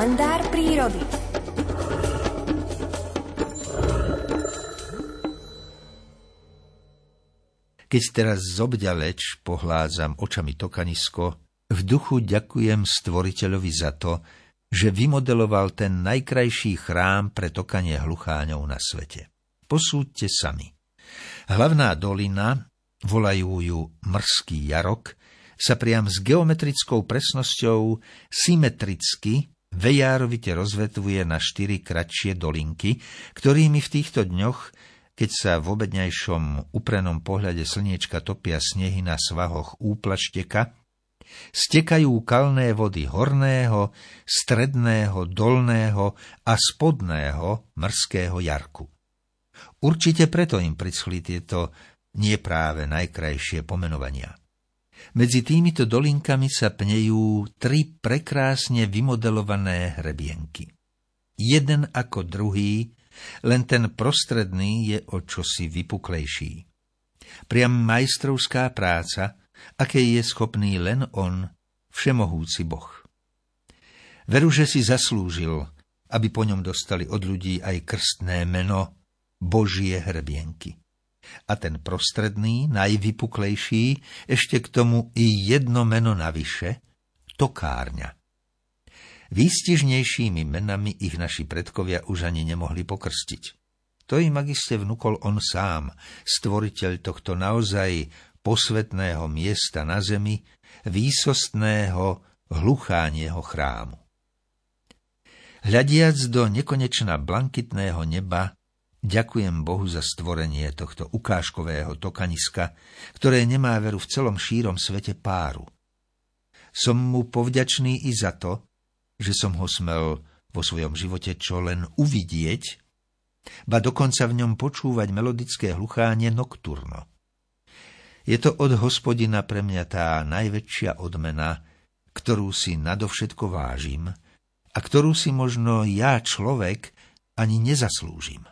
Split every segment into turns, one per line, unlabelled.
kalendár prírody. Keď teraz zobďaleč pohládzam očami tokanisko, v duchu ďakujem stvoriteľovi za to, že vymodeloval ten najkrajší chrám pre tokanie hlucháňov na svete. Posúďte sami. Hlavná dolina, volajú ju Mrský jarok, sa priam s geometrickou presnosťou symetricky vejárovite rozvetvuje na štyri kratšie dolinky, ktorými v týchto dňoch keď sa v obedňajšom uprenom pohľade slniečka topia snehy na svahoch úplašteka, stekajú kalné vody horného, stredného, dolného a spodného mrského jarku. Určite preto im prischli tieto nie práve najkrajšie pomenovania. Medzi týmito dolinkami sa pnejú tri prekrásne vymodelované hrebienky. Jeden ako druhý len ten prostredný je o čosi vypuklejší. Priam majstrovská práca, aké je schopný len on, všemohúci Boh. Veru, že si zaslúžil, aby po ňom dostali od ľudí aj krstné meno Božie hrbienky. A ten prostredný, najvypuklejší, ešte k tomu i jedno meno navyše, tokárňa. Výstižnejšími menami ich naši predkovia už ani nemohli pokrstiť. To im magiste vnúkol on sám, stvoriteľ tohto naozaj posvetného miesta na zemi, výsostného hluchánieho chrámu. Hľadiac do nekonečna blankitného neba, ďakujem Bohu za stvorenie tohto ukážkového tokaniska, ktoré nemá veru v celom šírom svete páru. Som mu povďačný i za to, že som ho smel vo svojom živote čo len uvidieť, ba dokonca v ňom počúvať melodické hluchánie nokturno. Je to od hospodina pre mňa tá najväčšia odmena, ktorú si nadovšetko vážim a ktorú si možno ja, človek, ani nezaslúžim.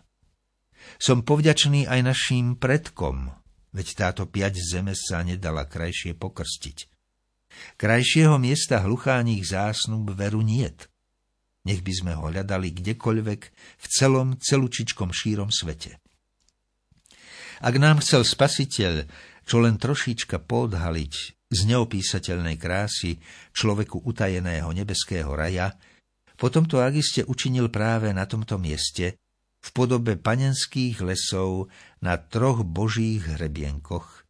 Som povďačný aj našim predkom, veď táto piať zeme sa nedala krajšie pokrstiť. Krajšieho miesta hlucháních zásnub veru niet. Nech by sme ho hľadali kdekoľvek v celom celučičkom šírom svete. Ak nám chcel spasiteľ čo len trošička podhaliť z neopísateľnej krásy človeku utajeného nebeského raja, potom to agiste učinil práve na tomto mieste, v podobe panenských lesov na troch božích hrebienkoch,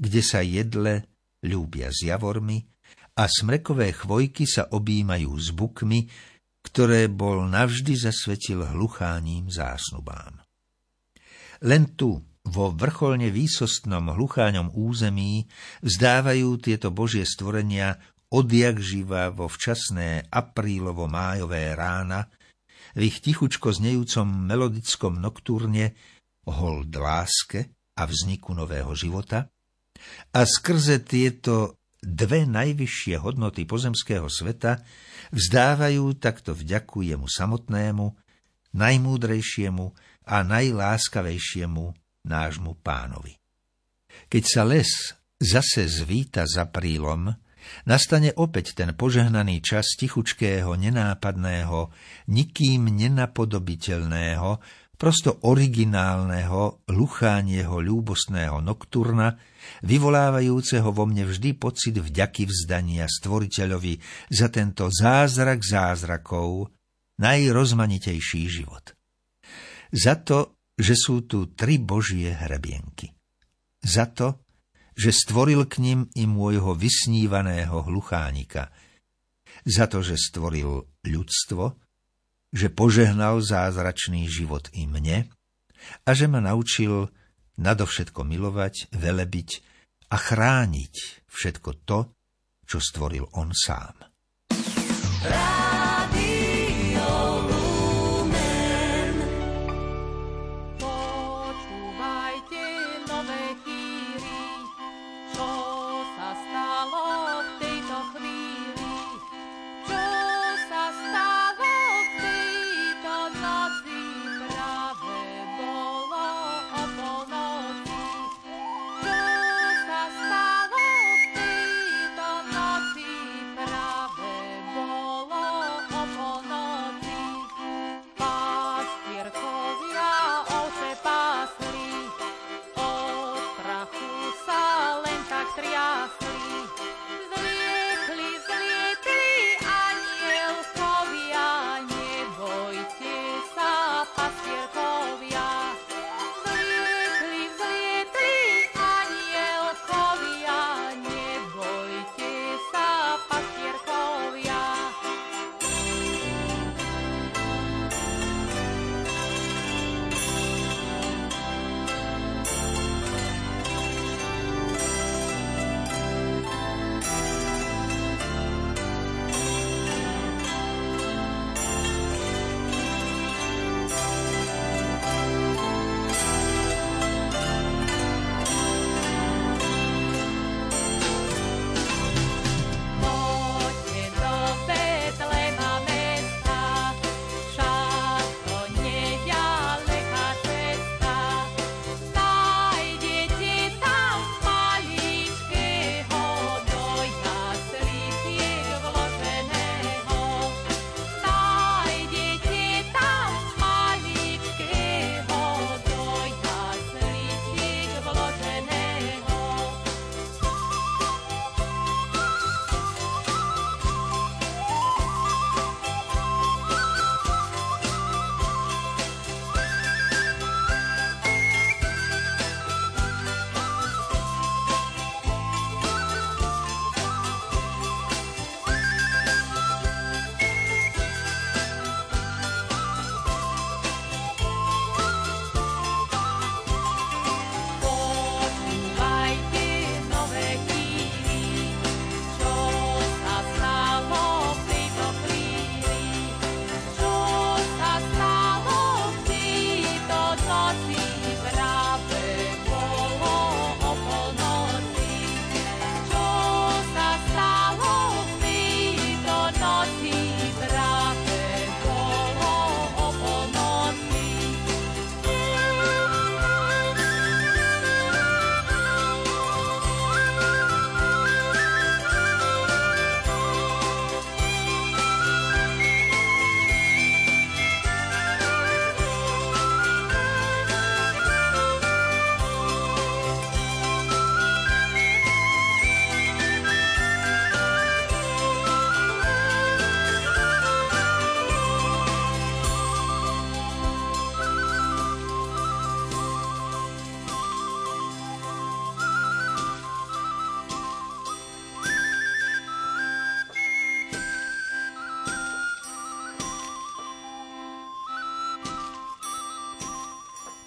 kde sa jedle ľúbia s javormi a smrekové chvojky sa objímajú s bukmi, ktoré bol navždy zasvetil hlucháním zásnubám. Len tu, vo vrcholne výsostnom hlucháňom území, vzdávajú tieto božie stvorenia odjak živa vo včasné aprílovo-májové rána, v ich tichučko znejúcom melodickom noktúrne hold láske a vzniku nového života, a skrze tieto dve najvyššie hodnoty pozemského sveta vzdávajú takto vďaku jemu samotnému, najmúdrejšiemu a najláskavejšiemu nášmu pánovi. Keď sa les zase zvíta za prílom, nastane opäť ten požehnaný čas tichučkého, nenápadného, nikým nenapodobiteľného, prosto originálneho, luchánieho, ľúbostného nokturna, vyvolávajúceho vo mne vždy pocit vďaky vzdania stvoriteľovi za tento zázrak zázrakov, najrozmanitejší život. Za to, že sú tu tri božie hrebienky. Za to, že stvoril k ním i môjho vysnívaného hluchánika. Za to, že stvoril ľudstvo, že požehnal zázračný život i mne a že ma naučil nadovšetko milovať, velebiť a chrániť všetko to, čo stvoril on sám. Rádio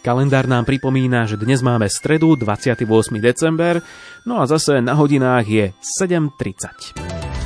Kalendár nám pripomína, že dnes máme stredu 28. december, no a zase na hodinách je 7.30.